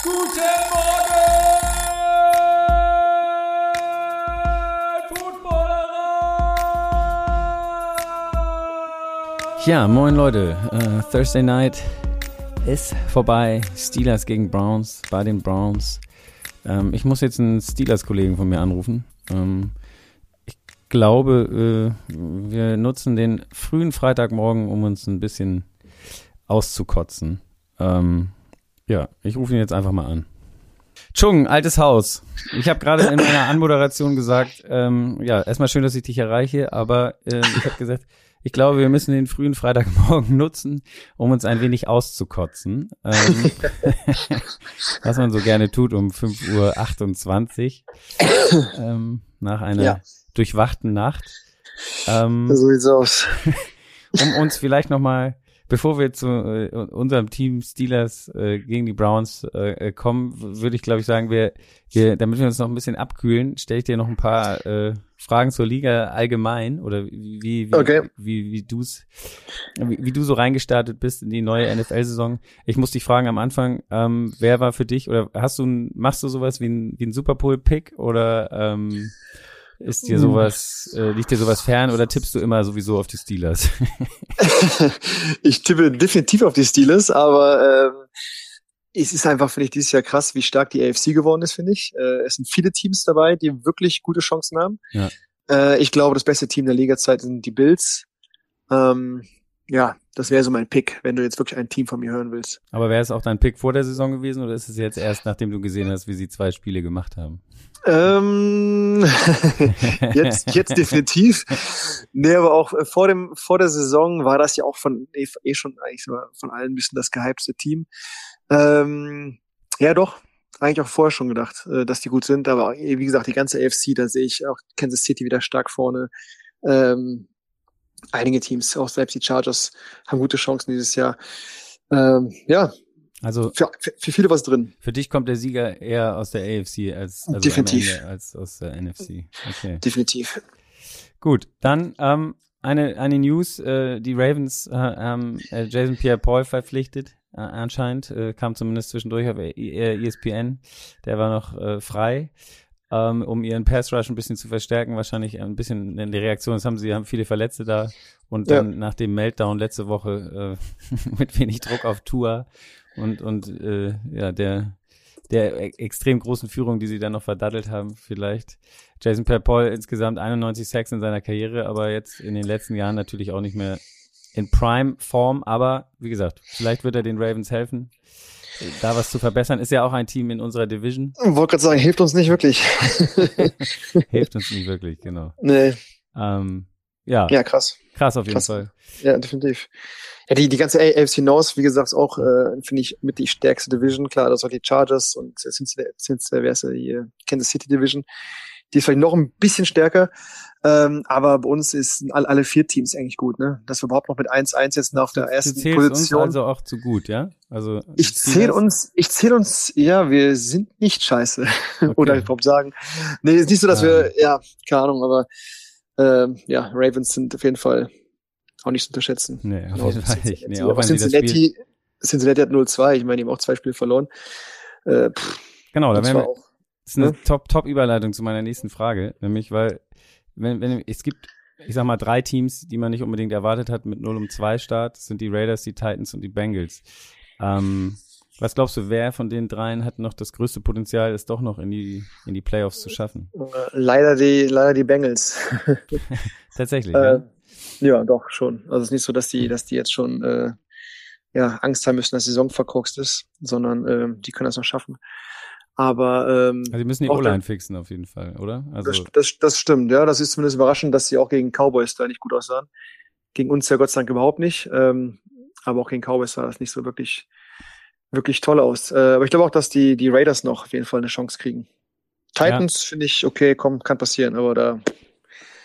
Guten Morgen, Footballerer! Ja, moin Leute. Äh, Thursday Night ist vorbei. Steelers gegen Browns bei den Browns. Ähm, ich muss jetzt einen Steelers-Kollegen von mir anrufen. Ähm, ich glaube, äh, wir nutzen den frühen Freitagmorgen, um uns ein bisschen auszukotzen. Ähm, ja, ich rufe ihn jetzt einfach mal an. Chung, altes Haus. Ich habe gerade in meiner Anmoderation gesagt, ähm, ja, erstmal schön, dass ich dich erreiche, aber äh, ich habe gesagt, ich glaube, wir müssen den frühen Freitagmorgen nutzen, um uns ein wenig auszukotzen. Ähm, was man so gerne tut um 5.28 Uhr ähm, nach einer ja. durchwachten Nacht. Ähm, so sieht's aus. um uns vielleicht nochmal bevor wir zu äh, unserem Team Steelers äh, gegen die Browns äh, kommen, würde ich glaube ich sagen, wir, wir, damit wir uns noch ein bisschen abkühlen, stelle ich dir noch ein paar äh, Fragen zur Liga allgemein oder wie wie okay. wie, wie, wie du's wie, wie du so reingestartet bist in die neue NFL-Saison. Ich muss dich fragen am Anfang, ähm, wer war für dich oder hast du machst du sowas wie ein wie ein Superpool-Pick oder ähm, ist dir sowas, äh, liegt dir sowas fern oder tippst du immer sowieso auf die Steelers? ich tippe definitiv auf die Steelers, aber ähm, es ist einfach, finde ich, dieses Jahr krass, wie stark die AFC geworden ist, finde ich. Äh, es sind viele Teams dabei, die wirklich gute Chancen haben. Ja. Äh, ich glaube, das beste Team der Liga-Zeit sind die Bills. Ähm, ja, das wäre so mein Pick, wenn du jetzt wirklich ein Team von mir hören willst. Aber wäre es auch dein Pick vor der Saison gewesen oder ist es jetzt erst, nachdem du gesehen hast, wie sie zwei Spiele gemacht haben? Ähm, jetzt, jetzt definitiv. Nee, aber auch äh, vor dem, vor der Saison war das ja auch von, eh, eh schon eigentlich von allen ein bisschen das gehypte Team. Ähm, ja, doch. Eigentlich auch vorher schon gedacht, äh, dass die gut sind, aber wie gesagt, die ganze AFC, da sehe ich auch Kansas City wieder stark vorne. Ähm, einige Teams, auch selbst die Chargers, haben gute Chancen dieses Jahr. Ähm, ja, also für, für, viele was drin. Für dich kommt der Sieger eher aus der AFC als, also Definitiv. als aus der NFC. Okay. Definitiv. Gut, dann ähm, eine, eine News. Äh, die Ravens äh, haben äh, Jason Pierre-Paul verpflichtet. Äh, anscheinend äh, kam zumindest zwischendurch auf ESPN. Der war noch äh, frei ähm, um ihren Pass Rush ein bisschen zu verstärken, wahrscheinlich ein bisschen in die Reaktion. Das haben sie haben viele Verletzte da und dann ja. nach dem Meltdown letzte Woche äh, mit wenig Druck auf Tour und und äh, ja der der e-, extrem großen Führung, die sie dann noch verdattelt haben, vielleicht. Jason Pierre-Paul insgesamt 91 Sacks in seiner Karriere, aber jetzt in den letzten Jahren natürlich auch nicht mehr in Prime-Form. Aber wie gesagt, vielleicht wird er den Ravens helfen da was zu verbessern. Ist ja auch ein Team in unserer Division. Ich wollte gerade sagen, hilft uns nicht wirklich. hilft uns nicht wirklich, genau. Nee. Ähm, ja. Ja, krass. Krass auf jeden krass. Fall. Ja, definitiv. Ja, die, die ganze AFC North, wie gesagt, auch, äh, finde ich, mit die stärkste Division. Klar, das sind die Chargers und sind, sind, wer ist die Kansas City Division. Die ist vielleicht noch ein bisschen stärker. Ähm, aber bei uns ist alle, alle vier Teams eigentlich gut, ne? Dass wir überhaupt noch mit 1-1 jetzt auf der ersten du Position. Uns also auch zu gut, ja? Also ich zähle uns, ich zähle uns, ja, wir sind nicht scheiße. Okay. Oder ich überhaupt sagen. Nee, ist nicht so, dass ja. wir, ja, keine Ahnung, aber ähm, ja, Ravens sind auf jeden Fall auch nicht zu unterschätzen. Nee, auf jeden Fall nicht. Nee, auch aber Cincinnati, Cincinnati hat 0-2, ich meine, die haben auch zwei Spiele verloren. Äh, pff, genau, da wären wir, auch, das ist eine ne? top, top Überleitung zu meiner nächsten Frage, nämlich, weil wenn, wenn, es gibt, ich sag mal, drei Teams, die man nicht unbedingt erwartet hat mit 0 um 2 Start. Das sind die Raiders, die Titans und die Bengals. Ähm, was glaubst du, wer von den dreien hat noch das größte Potenzial, es doch noch in die, in die Playoffs zu schaffen? Leider die, leider die Bengals. Tatsächlich, äh, ja. Ja, doch, schon. Also es ist nicht so, dass die, dass die jetzt schon äh, ja, Angst haben müssen, dass die Saison verkorkst ist, sondern äh, die können das noch schaffen. Aber ähm, also die müssen die O-Line fixen auf jeden Fall, oder? Also das, das, das stimmt, ja. Das ist zumindest überraschend, dass sie auch gegen Cowboys da nicht gut aussahen. Gegen uns ja Gott sei Dank überhaupt nicht. Ähm, aber auch gegen Cowboys sah das nicht so wirklich, wirklich toll aus. Äh, aber ich glaube auch, dass die, die Raiders noch auf jeden Fall eine Chance kriegen. Titans ja. finde ich okay, komm, kann passieren, aber da.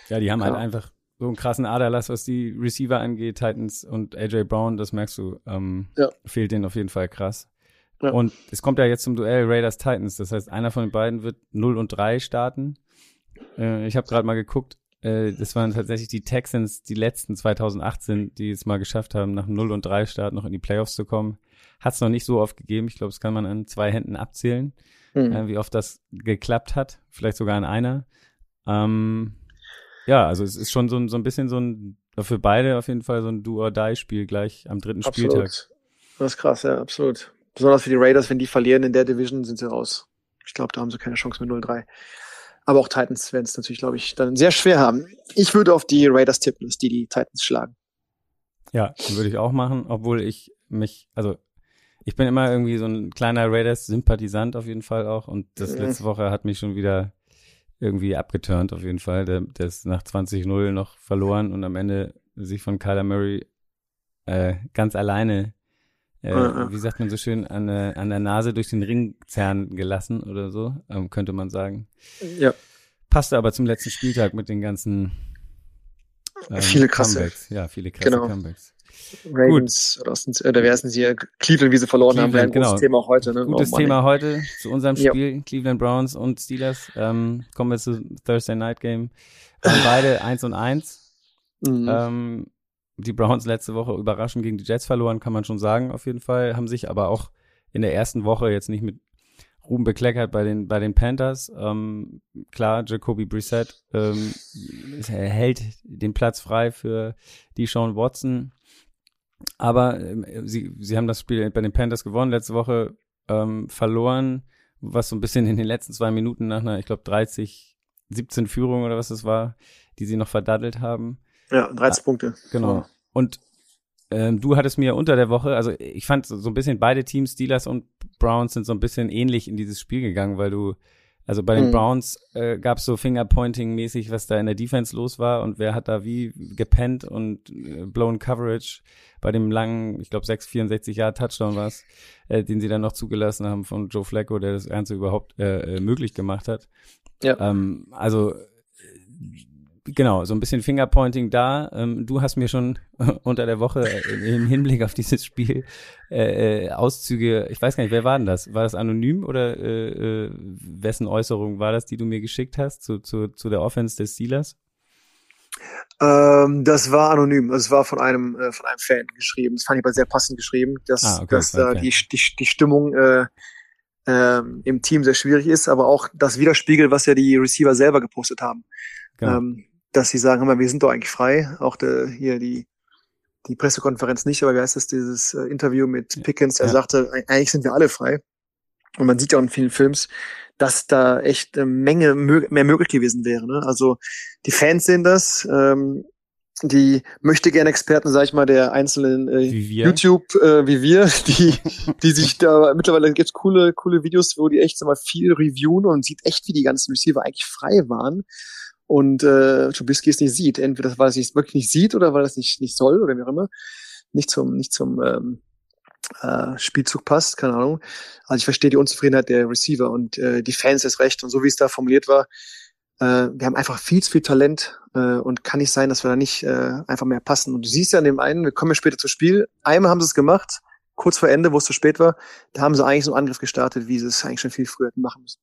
Ja, die haben halt einfach so einen krassen Aderlass, was die Receiver angeht, Titans und AJ Brown, das merkst du, ähm, ja. fehlt denen auf jeden Fall krass. Ja. Und es kommt ja jetzt zum Duell Raiders Titans. Das heißt, einer von den beiden wird 0 und 3 starten. Äh, ich habe gerade mal geguckt. äh, das waren tatsächlich die Texans, die letzten 2018, die es mal geschafft haben, nach 0 und 3 Start noch in die Playoffs zu kommen. Hat es noch nicht so oft gegeben. Ich glaube, das kann man an zwei Händen abzählen, mhm. äh, wie oft das geklappt hat. Vielleicht sogar an einer. Ähm, ja, also es ist schon so, so ein bisschen so ein, für beide auf jeden Fall so ein Do-or-Die-Spiel gleich am dritten absolut. Spieltag. Das ist krass, ja, absolut. Besonders für die Raiders, wenn die verlieren in der Division, sind sie raus. Ich glaube, da haben sie keine Chance mit 0-3. Aber auch Titans werden es natürlich, glaube ich, dann sehr schwer haben. Ich würde auf die Raiders tippen, dass die die Titans schlagen. Ja, würde ich auch machen, obwohl ich mich, also ich bin immer irgendwie so ein kleiner Raiders-Sympathisant auf jeden Fall auch und das letzte Woche hat mich schon wieder irgendwie abgeturnt auf jeden Fall. Der, der ist nach 20-0 noch verloren und am Ende sich von Kyler Murray äh, ganz alleine äh, wie sagt man so schön, an, äh, an der Nase durch den Ring zerren gelassen oder so, ähm, könnte man sagen. Ja. Passte aber zum letzten Spieltag mit den ganzen ähm, viele krasse. Comebacks. Ja, viele krasse genau. Comebacks. Ravens Gut. oder, oder wer ist denn hier? Cleveland, wie sie verloren Cleveland, haben, wäre ein genau. gutes Thema heute. Ne? Gutes oh, Thema heute zu unserem Spiel, ja. Cleveland Browns und Steelers. Ähm, kommen wir zu Thursday Night Game. Waren beide eins und eins. Mhm. Ähm, die Browns letzte Woche überraschend gegen die Jets verloren, kann man schon sagen, auf jeden Fall. Haben sich aber auch in der ersten Woche jetzt nicht mit Ruben bekleckert bei den, bei den Panthers. Ähm, klar, Jacoby Brissett ähm, hält den Platz frei für die Sean Watson. Aber äh, sie, sie haben das Spiel bei den Panthers gewonnen, letzte Woche ähm, verloren, was so ein bisschen in den letzten zwei Minuten nach einer, ich glaube, 30, 17 Führung oder was es war, die sie noch verdaddelt haben. Ja, 13 ah, Punkte. Genau. Und ähm, du hattest mir unter der Woche, also ich fand so ein bisschen beide Teams, Steelers und Browns, sind so ein bisschen ähnlich in dieses Spiel gegangen, weil du, also bei den mhm. Browns äh, gab es so Fingerpointing-mäßig, was da in der Defense los war und wer hat da wie gepennt und äh, blown Coverage bei dem langen, ich glaube 6, 64 Jahre Touchdown war es, äh, den sie dann noch zugelassen haben von Joe Flacco, der das Ganze überhaupt äh, äh möglich gemacht hat. Ja. Ähm, also genau, so ein bisschen Fingerpointing da. Ähm, du hast mir schon unter der Woche im Hinblick auf dieses Spiel äh, äh, Auszüge, ich weiß gar nicht, wer war denn das? War das anonym oder äh, äh, wessen Äußerung war das, die du mir geschickt hast zu, zu, zu der Offense des Steelers? Ähm, das war anonym. Also es war von einem äh, von einem Fan geschrieben. Das fand ich aber sehr passend geschrieben, dass, ah, okay, dass äh, die, die, die Stimmung äh, äh, im Team sehr schwierig ist, aber auch das widerspiegelt, was ja die Receiver selber gepostet haben. Genau. Ähm, dass sie sagen, mal, wir sind doch eigentlich frei. Auch der, hier die, die Pressekonferenz nicht, aber wie heißt das, dieses äh, Interview mit Pickens, der ja. sagte, eigentlich sind wir alle frei. Und man sieht ja auch in vielen Films, dass da echt eine Menge mehr möglich gewesen wäre. Ne? Also die Fans sehen das, ähm, die möchte gerne Experten, sag ich mal, der einzelnen äh, YouTube äh, wie wir, die die sich da mittlerweile gibt's coole coole Videos, wo die echt sag mal viel reviewen und sieht echt, wie die ganzen Receiver eigentlich frei waren und äh, Trubisky es nicht sieht. Entweder weil er es wirklich nicht sieht oder weil er es nicht, nicht soll oder wie auch immer. Nicht zum, nicht zum ähm, äh, Spielzug passt, keine Ahnung. Also ich verstehe die Unzufriedenheit der Receiver und äh, die Fans ist recht. Und so wie es da formuliert war, äh, wir haben einfach viel zu viel Talent äh, und kann nicht sein, dass wir da nicht äh, einfach mehr passen. Und du siehst ja an dem einen, wir kommen ja später zu Spiel, einmal haben sie es gemacht, kurz vor Ende, wo es zu spät war, da haben sie eigentlich so einen Angriff gestartet, wie sie es eigentlich schon viel früher hätten machen müssen.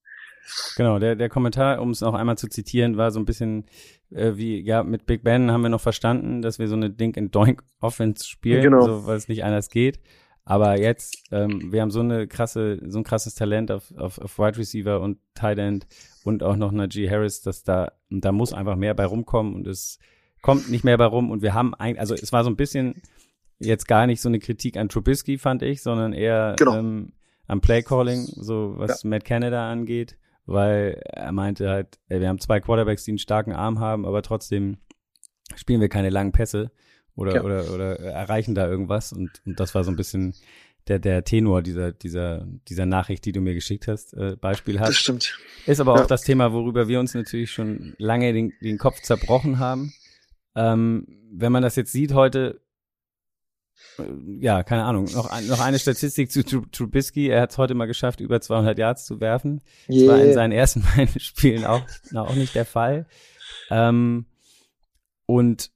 Genau, der, der Kommentar, um es noch einmal zu zitieren, war so ein bisschen äh, wie, ja, mit Big Ben haben wir noch verstanden, dass wir so eine Dink and Doink Offense spielen, genau. so, weil es nicht anders geht. Aber jetzt, ähm, wir haben so eine krasse, so ein krasses Talent auf, auf, auf Wide Receiver und Tight End und auch noch G. Harris, dass da, da muss einfach mehr bei rumkommen und es kommt nicht mehr bei rum und wir haben eigentlich, also es war so ein bisschen jetzt gar nicht so eine Kritik an Trubisky, fand ich, sondern eher genau. ähm, am Play Calling, so was ja. Matt Canada angeht weil er meinte halt, ey, wir haben zwei Quarterbacks, die einen starken Arm haben, aber trotzdem spielen wir keine langen Pässe oder, ja. oder, oder erreichen da irgendwas. Und, und das war so ein bisschen der, der Tenor dieser, dieser, dieser Nachricht, die du mir geschickt hast, äh, Beispiel hat. Das stimmt. Ist aber auch ja. das Thema, worüber wir uns natürlich schon lange den, den Kopf zerbrochen haben. Ähm, wenn man das jetzt sieht heute, ja, keine Ahnung, noch, noch eine Statistik zu Trubisky. Er hat es heute mal geschafft, über 200 Yards zu werfen. Yeah. Das war in seinen ersten beiden Spielen auch, auch nicht der Fall. Ähm, und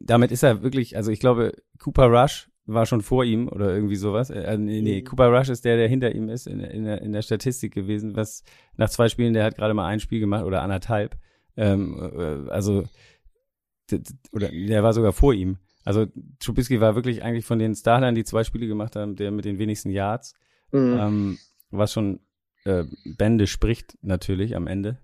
damit ist er wirklich, also ich glaube, Cooper Rush war schon vor ihm oder irgendwie sowas. Äh, nee, nee, mhm. Cooper Rush ist der, der hinter ihm ist in, in, der, in der Statistik gewesen, was nach zwei Spielen, der hat gerade mal ein Spiel gemacht oder anderthalb. Ähm, äh, also, oder der war sogar vor ihm. Also Trubisky war wirklich eigentlich von den Startern, die zwei Spiele gemacht haben, der mit den wenigsten Yards. Mhm. Ähm, was schon äh, Bände spricht natürlich am Ende.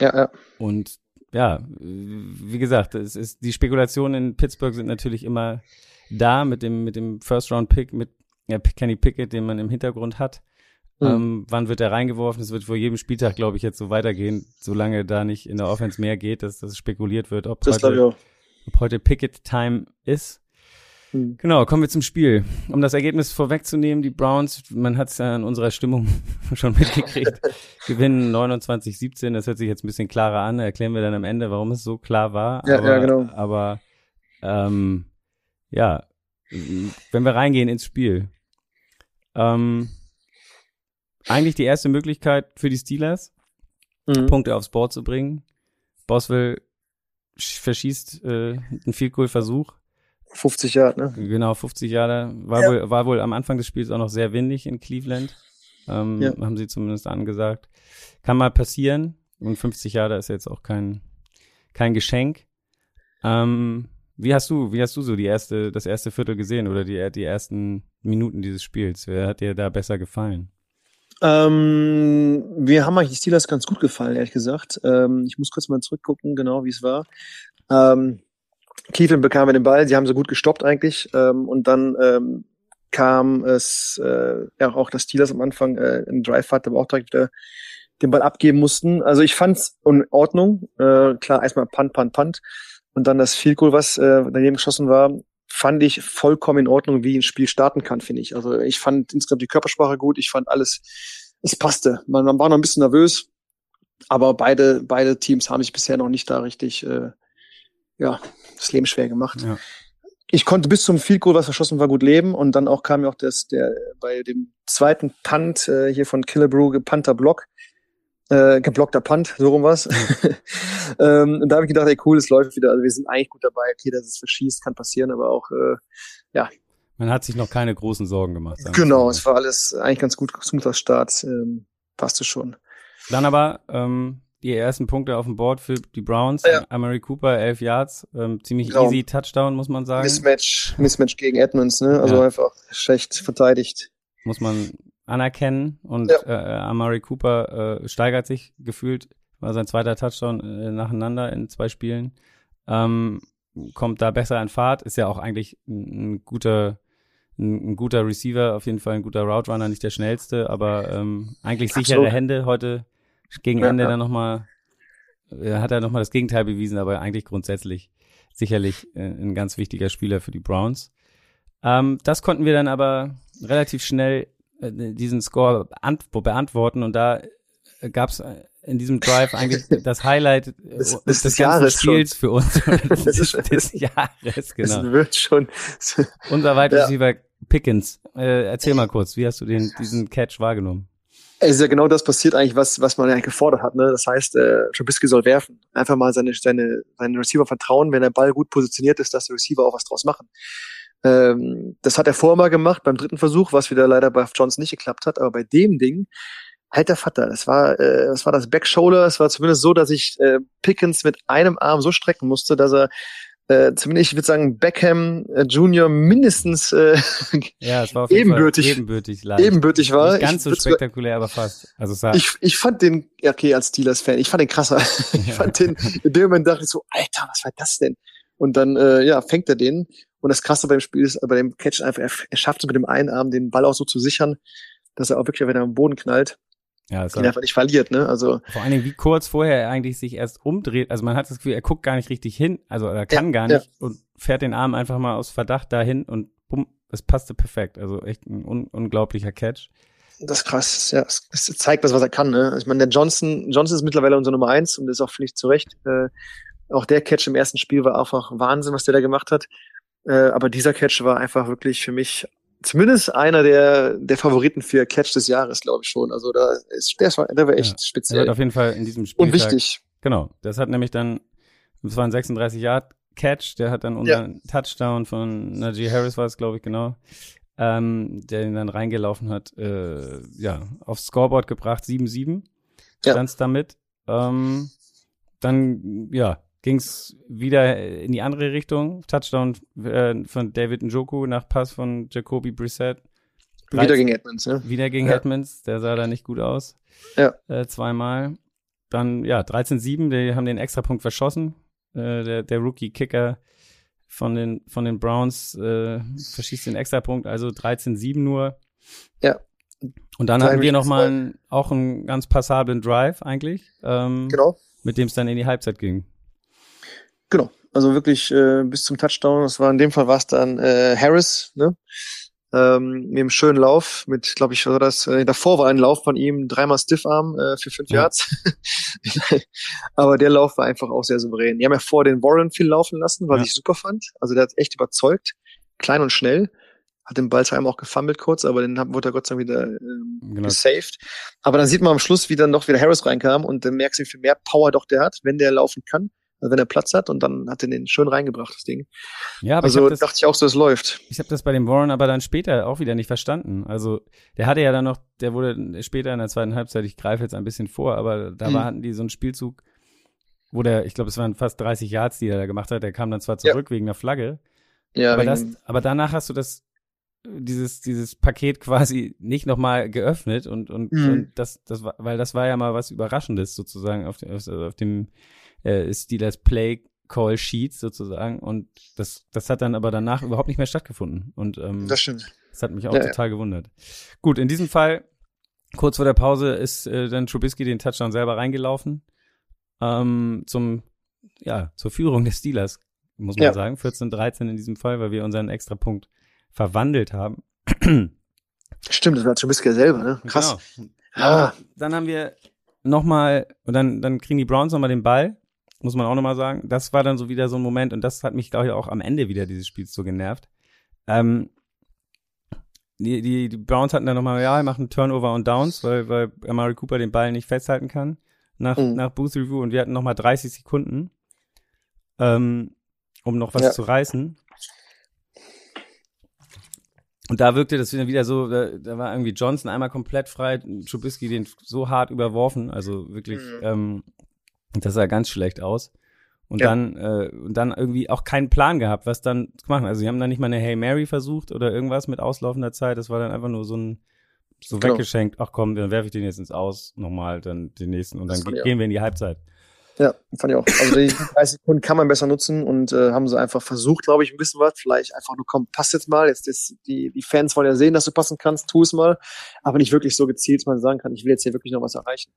Ja, ja. Und ja, wie gesagt, es ist, die Spekulationen in Pittsburgh sind natürlich immer da mit dem, mit dem First-Round-Pick, mit ja, Kenny Pickett, den man im Hintergrund hat. Mhm. Ähm, wann wird er reingeworfen? Es wird vor jedem Spieltag, glaube ich, jetzt so weitergehen, solange da nicht in der Offense mehr geht, dass das spekuliert wird, ob, das heute, ob heute Pickett-Time ist. Mhm. Genau, kommen wir zum Spiel. Um das Ergebnis vorwegzunehmen, die Browns, man hat es ja in unserer Stimmung schon mitgekriegt, gewinnen 29-17. Das hört sich jetzt ein bisschen klarer an. Erklären wir dann am Ende, warum es so klar war. Ja, aber, ja genau. Aber ähm, ja, wenn wir reingehen ins Spiel. Ähm, eigentlich die erste Möglichkeit für die Steelers, mhm. Punkte aufs Board zu bringen. Boswell verschießt äh, einen Field Goal Versuch 50 Jahre, ne? Genau, 50 Jahre. War, ja. wohl, war wohl am Anfang des Spiels auch noch sehr windig in Cleveland. Ähm, ja. Haben sie zumindest angesagt. Kann mal passieren. Und 50 Jahre ist jetzt auch kein, kein Geschenk. Ähm, wie hast du, wie hast du so die erste, das erste Viertel gesehen oder die, die ersten Minuten dieses Spiels? Wer hat dir da besser gefallen? Ähm, wir haben eigentlich die Steelers ganz gut gefallen, ehrlich gesagt. Ähm, ich muss kurz mal zurückgucken, genau wie es war. Ähm, Cleveland bekam den Ball, sie haben so gut gestoppt eigentlich ähm, und dann ähm, kam es äh, ja auch, dass Steelers am Anfang äh, einen Drive hatte, aber auch direkt wieder den Ball abgeben mussten. Also ich fand's in Ordnung. Äh, klar, erstmal Punt, Punt, Punt und dann das Field Goal, was äh, daneben geschossen war, fand ich vollkommen in Ordnung, wie ein Spiel starten kann, finde ich. Also ich fand insgesamt die Körpersprache gut, ich fand alles, es passte. Man, man war noch ein bisschen nervös, aber beide, beide Teams haben sich bisher noch nicht da richtig äh, ja, das Leben schwer gemacht. Ja. Ich konnte bis zum Field Goal, was verschossen war, gut leben und dann auch kam ja auch das, der bei dem zweiten Punt äh, hier von Killebrew gepannter Block, äh, geblockter Punt, so rum was. ähm, und da habe ich gedacht, ey cool, es läuft wieder. Also wir sind eigentlich gut dabei. Okay, dass es verschießt, kann passieren, aber auch äh, ja. Man hat sich noch keine großen Sorgen gemacht. Genau, es war alles eigentlich ganz gut, smoother Start, ähm, passte schon. Dann aber ähm, die ersten Punkte auf dem Board für die Browns. Ja. Amari Cooper, elf Yards, ähm, ziemlich genau. easy Touchdown, muss man sagen. Mismatch, Mismatch gegen Edmonds, ne? Also ja. einfach schlecht verteidigt. Muss man anerkennen. Und ja. äh, Amari Cooper äh, steigert sich gefühlt, war sein zweiter Touchdown äh, nacheinander in zwei Spielen. Ähm, kommt da besser in Fahrt, ist ja auch eigentlich ein, ein guter ein, ein, guter Receiver, auf jeden Fall ein guter Route Runner, nicht der schnellste, aber ähm, eigentlich sichere Absolut. Hände heute gegen Ende ja, ja. dann nochmal, äh, hat er nochmal das Gegenteil bewiesen, aber eigentlich grundsätzlich sicherlich äh, ein ganz wichtiger Spieler für die Browns. Ähm, das konnten wir dann aber relativ schnell diesen Score beantworten und da äh, gab es äh, in diesem Drive eigentlich das Highlight das des, des Jahres Spiels schon. für uns. das ist, des Jahres, genau. Das wird schon. Unser weiteres ja. Receiver Pickens. Äh, erzähl mal kurz, wie hast du den, diesen Catch wahrgenommen? Es ist ja genau das passiert eigentlich, was, was man ja gefordert hat. Ne? Das heißt, äh, Trubisky soll werfen. Einfach mal seine, seine, seine Receiver vertrauen, wenn der Ball gut positioniert ist, dass die Receiver auch was draus machen. Ähm, das hat er vorher mal gemacht beim dritten Versuch, was wieder leider bei Johnson nicht geklappt hat. Aber bei dem Ding, halt der Vater, das war, äh, das war das Backshoulder. Es war zumindest so, dass ich äh, Pickens mit einem Arm so strecken musste, dass er äh, zumindest, ich würde sagen, Beckham äh, Junior mindestens äh, ja, es war auf ebenbürtig, Fall ebenbürtig, leicht. ebenbürtig war. Nicht ganz so spektakulär, aber fast. Also sah ich, ich fand den, okay, als Steelers-Fan, ich fand den krasser. ich fand den, in dem Moment dachte ich so, Alter, was war das denn? Und dann, äh, ja, fängt er den. Und das Krasse beim Spiel ist, bei dem Catch einfach, er, er schafft es mit dem einen Arm, den Ball auch so zu sichern, dass er auch wirklich, wenn er am Boden knallt, ja, ihn einfach nicht verliert, ne? Also vor allen Dingen, wie kurz vorher er eigentlich sich erst umdreht. Also man hat das Gefühl, er guckt gar nicht richtig hin, also er kann ja, gar nicht ja. und fährt den Arm einfach mal aus Verdacht dahin und bumm, es passte perfekt. Also echt ein un unglaublicher Catch. Das ist krass, ja. Es, zeigt das, was er kann, ne? Ich meine, der Johnson, Johnson ist mittlerweile unser Nummer eins und ist auch, finde ich, zu Recht. Äh, auch der Catch im ersten Spiel war einfach Wahnsinn, was der da gemacht hat. Äh, aber dieser Catch war einfach wirklich für mich zumindest einer der, der Favoriten für Catch des Jahres, glaube ich schon. Also da ist, der, war, der war echt ja, speziell. Er wird auf jeden Fall in diesem Spiel. Und wichtig. Genau. Das hat nämlich dann, das war ein 36 Yard Catch, der hat dann unseren ja. Touchdown von Najee Harris war es, glaube ich, genau. Ähm, der ihn dann reingelaufen hat, äh, ja, aufs Scoreboard gebracht, 7-7 ja. stand's damit. Ähm, dann, ja, ging's wieder in die andere Richtung. Touchdown äh, von David Njoku nach Pass von Jacoby Brissett. Wieder gegen Edmonds, ja. Wieder gegen Ja. Edmonds, der sah da nicht gut aus. Ja. Äh, zweimal. Dann, ja, 13-7, die haben den Extrapunkt verschossen. Äh, der, der Rookie-Kicker von den, von den Browns äh, verschießt den Extrapunkt, also 13-7 nur. Ja. Und dann Da hatten wir ich noch mich mal einen, auch einen ganz passablen Drive eigentlich, ähm, Genau. mit dem es dann in die Halbzeit ging. Genau. Also wirklich äh, bis zum Touchdown. Das war in dem Fall war es dann äh, Harris, ne? Ähm, mit einem schönen Lauf, mit, glaube ich, war das, äh, davor war ein Lauf von ihm, dreimal Stiffarm äh, für fünf Ja. Yards. Aber der Lauf war einfach auch sehr souverän. Die haben ja vor den Warren viel laufen lassen, was Ja. ich super fand. Also der hat echt überzeugt, klein und schnell. Hat den Ball zwar auch gefummelt kurz, aber den hat- wurde er Gott sei Dank wieder ähm, Genau. gesaved. Aber dann sieht man am Schluss, wie dann noch wieder Harris reinkam und dann merkst du, wie viel mehr Power doch der hat, wenn der laufen kann, also wenn er Platz hat und dann hat er den schön reingebracht, das Ding. Ja, aber ich also habe das, dachte ich auch so, es läuft. ich hab das bei dem Warren aber dann später auch wieder nicht verstanden. Also der hatte ja dann noch, der wurde später in der zweiten Halbzeit, ich greife jetzt ein bisschen vor, aber da Mhm. war, hatten die so einen Spielzug, wo der, ich glaube, es waren fast 30 Yards, die er da gemacht hat. Der kam dann zwar Ja. zurück wegen der Flagge, Ja, aber, das, aber danach hast du das, dieses, dieses Paket quasi nicht nochmal geöffnet und, und, Mhm. und das, das war, weil das war ja mal was Überraschendes sozusagen auf dem, auf, auf dem äh, Steelers Play Call Sheet sozusagen und das, das hat dann aber danach überhaupt nicht mehr stattgefunden und ähm, das stimmt. das hat mich auch Ja, ja. total gewundert. Gut, in diesem Fall, kurz vor der Pause, ist äh, dann Trubisky den Touchdown selber reingelaufen. Ähm, zum, ja, zur Führung des Steelers, muss man Ja. sagen. 14-13 in diesem Fall, weil wir unseren Extrapunkt verwandelt haben. Stimmt, das war Trubisky selber, ne? Krass. Genau. Ah, Dann haben wir nochmal, und dann, dann kriegen die Browns nochmal den Ball, muss man auch nochmal sagen. Das war dann so wieder so ein Moment, und das hat mich, glaube ich, auch am Ende wieder dieses Spiels so genervt. Ähm, die, die, die Browns hatten dann nochmal, ja, wir machen Turnover und Downs, weil, weil Amari Cooper den Ball nicht festhalten kann nach, Mhm. nach Boost Review und wir hatten nochmal 30 Sekunden, ähm, um noch was Ja. zu reißen. Und da wirkte das wieder so, da, da war irgendwie Johnson einmal komplett frei, Trubisky den so hart überworfen, also wirklich, Mhm. ähm, das sah ganz schlecht aus. Und Ja. dann, äh, und dann irgendwie auch keinen Plan gehabt, was dann zu machen. Also sie haben dann nicht mal eine Hey Mary versucht oder irgendwas mit auslaufender Zeit. Das war dann einfach nur so ein so Genau. weggeschenkt, ach komm, dann werfe ich den jetzt ins Aus, nochmal, dann den nächsten und dann ge gehen wir in die Halbzeit. ja, fand ich auch. Also die 30 Sekunden kann man besser nutzen und äh, haben sie einfach versucht, glaube ich, ein bisschen was. Vielleicht einfach nur, komm, pass jetzt mal. Jetzt ist die, die Fans wollen ja sehen, dass du passen kannst, tu es mal. Aber nicht wirklich so gezielt, dass man sagen kann, ich will jetzt hier wirklich noch was erreichen.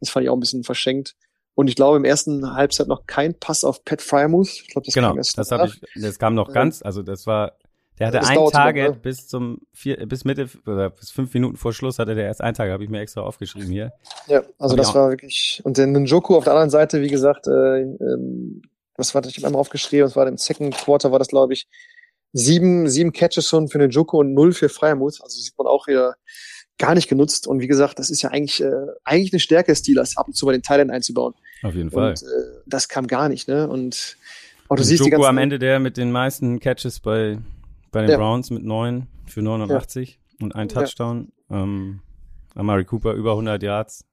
Das fand ich auch ein bisschen verschenkt. Und ich glaube, im ersten Halbzeit noch kein Pass auf Pat Fryermuth. Ich glaube, das Genau, kam erst das habe ich, das kam noch ganz, also das war, der hatte Das ein dauerte noch, Target ne? bis zum vier, bis Mitte oder bis fünf Minuten vor Schluss hatte der erst ein Target, habe ich mir extra aufgeschrieben hier. Ja, also Hab das auch- war wirklich. Und der Njoku auf der anderen Seite, wie gesagt, äh, ähm, was war das? Ich habe einmal aufgeschrieben, das war im Second Quarter, war das, glaube ich, sieben, sieben Catches schon für Njoku und null für Freimuth. Also sieht man auch wieder gar nicht genutzt. Und wie gesagt, das ist ja eigentlich, äh, eigentlich eine Stärke des Steelers, ab und zu mal den Thailand einzubauen. Auf jeden Fall. Und äh, das kam gar nicht, ne? Und auch du Und siehst die Njoku ganzen. am Ende der mit den meisten Catches bei, bei den Ja. Browns mit neun für 89 und ein Ja. Touchdown. Ähm, Amari Cooper über 100 Yards,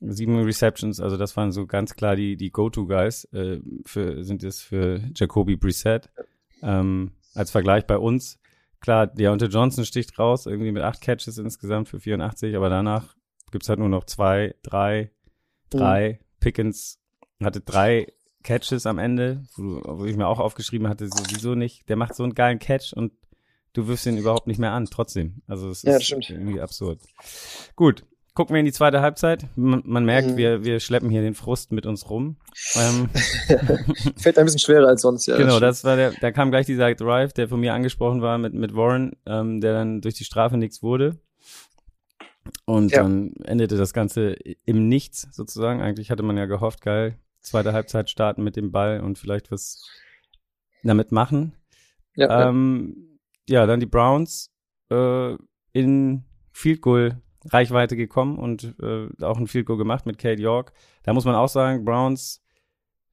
sieben Receptions, also das waren so ganz klar die, die Go-To-Guys, äh, für, sind es für Jacoby Brissett. Ähm, als Vergleich bei uns, klar, Deontay Johnson sticht raus, irgendwie mit acht Catches insgesamt für 84, aber danach gibt's halt nur noch zwei, drei, drei. Pickens hatte drei Catches am Ende, wo, wo ich mir auch aufgeschrieben hatte, sowieso nicht. Der macht so einen geilen Catch und du wirfst ihn überhaupt nicht mehr an, trotzdem. Also es Ja, das ist stimmt. irgendwie absurd. Gut, gucken wir in die zweite Halbzeit. Man, man merkt, Mhm. wir, wir schleppen hier den Frust mit uns rum. Ähm, Fällt ein bisschen schwerer als sonst, ja. genau, das war der, da kam gleich dieser Drive, der von mir angesprochen war mit, mit Warren, ähm, der dann durch die Strafe nichts wurde. Und Ja. dann endete das Ganze im Nichts sozusagen. Eigentlich hatte man ja gehofft, geil, zweite Halbzeit starten mit dem Ball und vielleicht was damit machen. Ja, ja. Ähm, ja, dann die Browns äh, in Field Goal Reichweite gekommen und äh, auch ein Field Goal gemacht mit Kate York. Da muss man auch sagen, Browns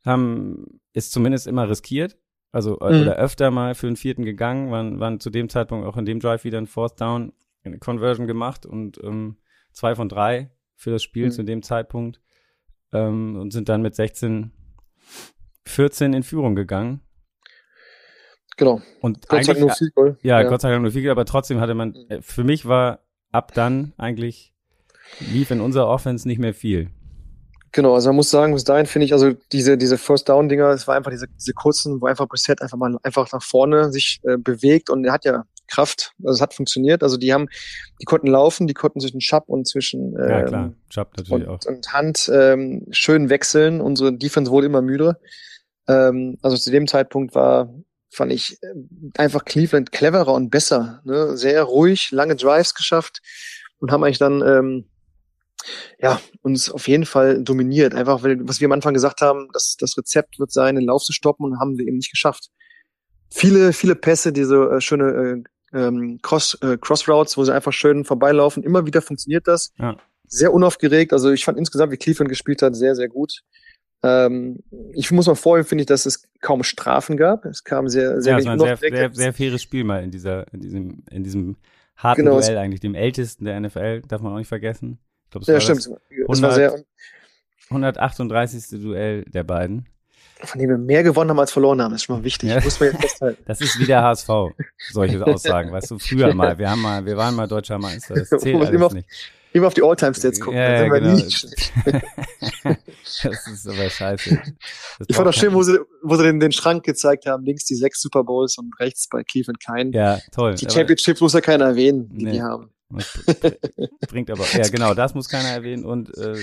haben ist zumindest immer riskiert, also äh, Mhm. oder öfter mal für einen vierten gegangen, waren, waren zu dem Zeitpunkt auch in dem Drive wieder ein Fourth Down, eine Conversion gemacht und ähm, zwei von drei für das Spiel Mhm. zu dem Zeitpunkt. ähm, und sind dann mit 16, 14 in Führung gegangen. Genau. Und Gott sei Dank nur viel Goal. ja, Gott sei Dank nur viel, aber trotzdem hatte man, äh, für mich war ab dann eigentlich, lief in unserer Offense nicht mehr viel. Genau, also man muss sagen, bis dahin finde ich, also diese, diese First Down Dinger, es war einfach diese, diese kurzen, wo einfach Brissett einfach mal einfach nach vorne sich äh, bewegt und er hat ja Kraft, also es hat funktioniert, also die haben, die konnten laufen, die konnten zwischen Schapp und zwischen ähm, Ja, klar. Chubb natürlich und, auch. und Hand ähm, schön wechseln. Unsere Defense wurde immer müde. Ähm, also zu dem Zeitpunkt war, fand ich äh, einfach Cleveland cleverer und besser. Ne? Sehr ruhig, lange Drives geschafft und haben eigentlich dann ähm, ja uns auf jeden Fall dominiert. Einfach, weil, was wir am Anfang gesagt haben, dass das Rezept wird sein, den Lauf zu stoppen und haben wir eben nicht geschafft. Viele, viele Pässe, diese äh, schöne äh, ähm, Cross, äh, Crossroutes, wo sie einfach schön vorbeilaufen. Immer wieder funktioniert das. Ja. Sehr unaufgeregt. Also ich fand insgesamt, wie Cleveland gespielt hat, sehr, sehr gut. Ähm, ich muss mal vorher finde ich, dass es kaum Strafen gab. Es kam sehr, sehr Ja, es war ein sehr, sehr, sehr faires Spiel mal in dieser, in diesem, in diesem harten Genau, Duell eigentlich, dem ältesten der NFL, darf man auch nicht vergessen. Ich glaube, es ja, war stimmt. das war 100 sehr, 138. Duell der beiden. von dem wir mehr gewonnen haben als verloren haben. Das ist schon mal wichtig. Ja. Muss man jetzt festhalten. Das ist wieder HSV, solche Aussagen, weißt du, früher mal, wir haben mal, wir waren mal deutscher Meister, das zählt immer alles auf- nicht. Immer auf die All-Time-Stats gucken. Ja, dann ja, genau. das ist aber scheiße. Das Ich fand auch schön, wo sie, wo sie den, den Schrank gezeigt haben. Links die sechs Super Bowls und rechts bei Cleveland keinen. Ja, toll. Die Championships muss ja keiner erwähnen, die Nee. die haben. das br- bringt aber, ja genau, das muss keiner erwähnen und äh,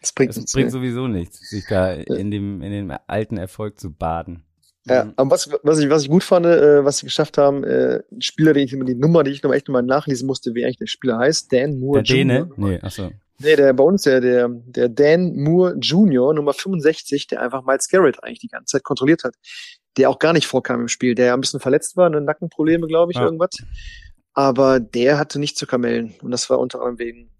Das bringt es nichts. bringt mehr. sowieso nichts, sich da in dem, in dem alten Erfolg zu baden. Ja, Mhm. aber was, was, ich, was ich gut fand, äh, was sie geschafft haben, äh, ein Spieler, den ich immer die Nummer, die ich nochmal echt nochmal nachlesen musste, wie eigentlich der Spieler heißt, Dan Moore Der Däne? Jr. Nee, achso. Nee, der bei uns, der, der, der Dan Moore Jr., Nummer 65, der einfach Miles Garrett eigentlich die ganze Zeit kontrolliert hat. Der auch gar nicht vorkam im Spiel, der ja ein bisschen verletzt war, ne, Nackenprobleme, glaube ich, Ja. irgendwas. Aber der hatte nicht zu kamellen. Und das war unter anderem wegen